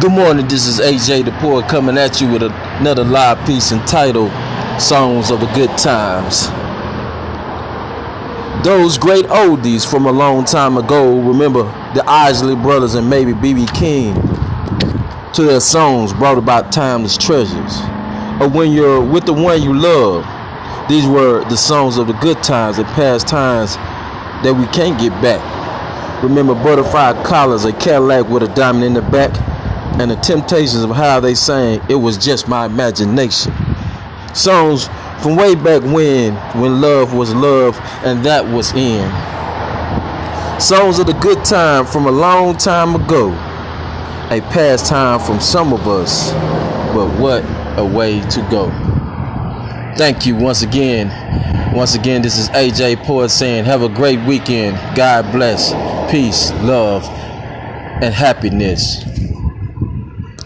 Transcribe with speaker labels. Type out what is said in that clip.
Speaker 1: Good morning, this is AJ the coming at you with another live piece entitled Songs of the Good Times. Those great oldies from a long time ago, remember the Isley Brothers and maybe B.B. King, to their songs brought about timeless treasures. Or when you're with the one you love, these were the songs of the good times and past times that we can't get back. Remember butterfly collars, a Cadillac with a diamond in the back, and the temptations of how they sang, it was just my imagination. Songs from way back when, when love was love and that was in. Songs of the good time from a long time ago. A past time from some of us, but what a way to go. Thank you once again. Once again, this is AJ Poet saying, Have a great weekend. God bless, peace, love, and happiness.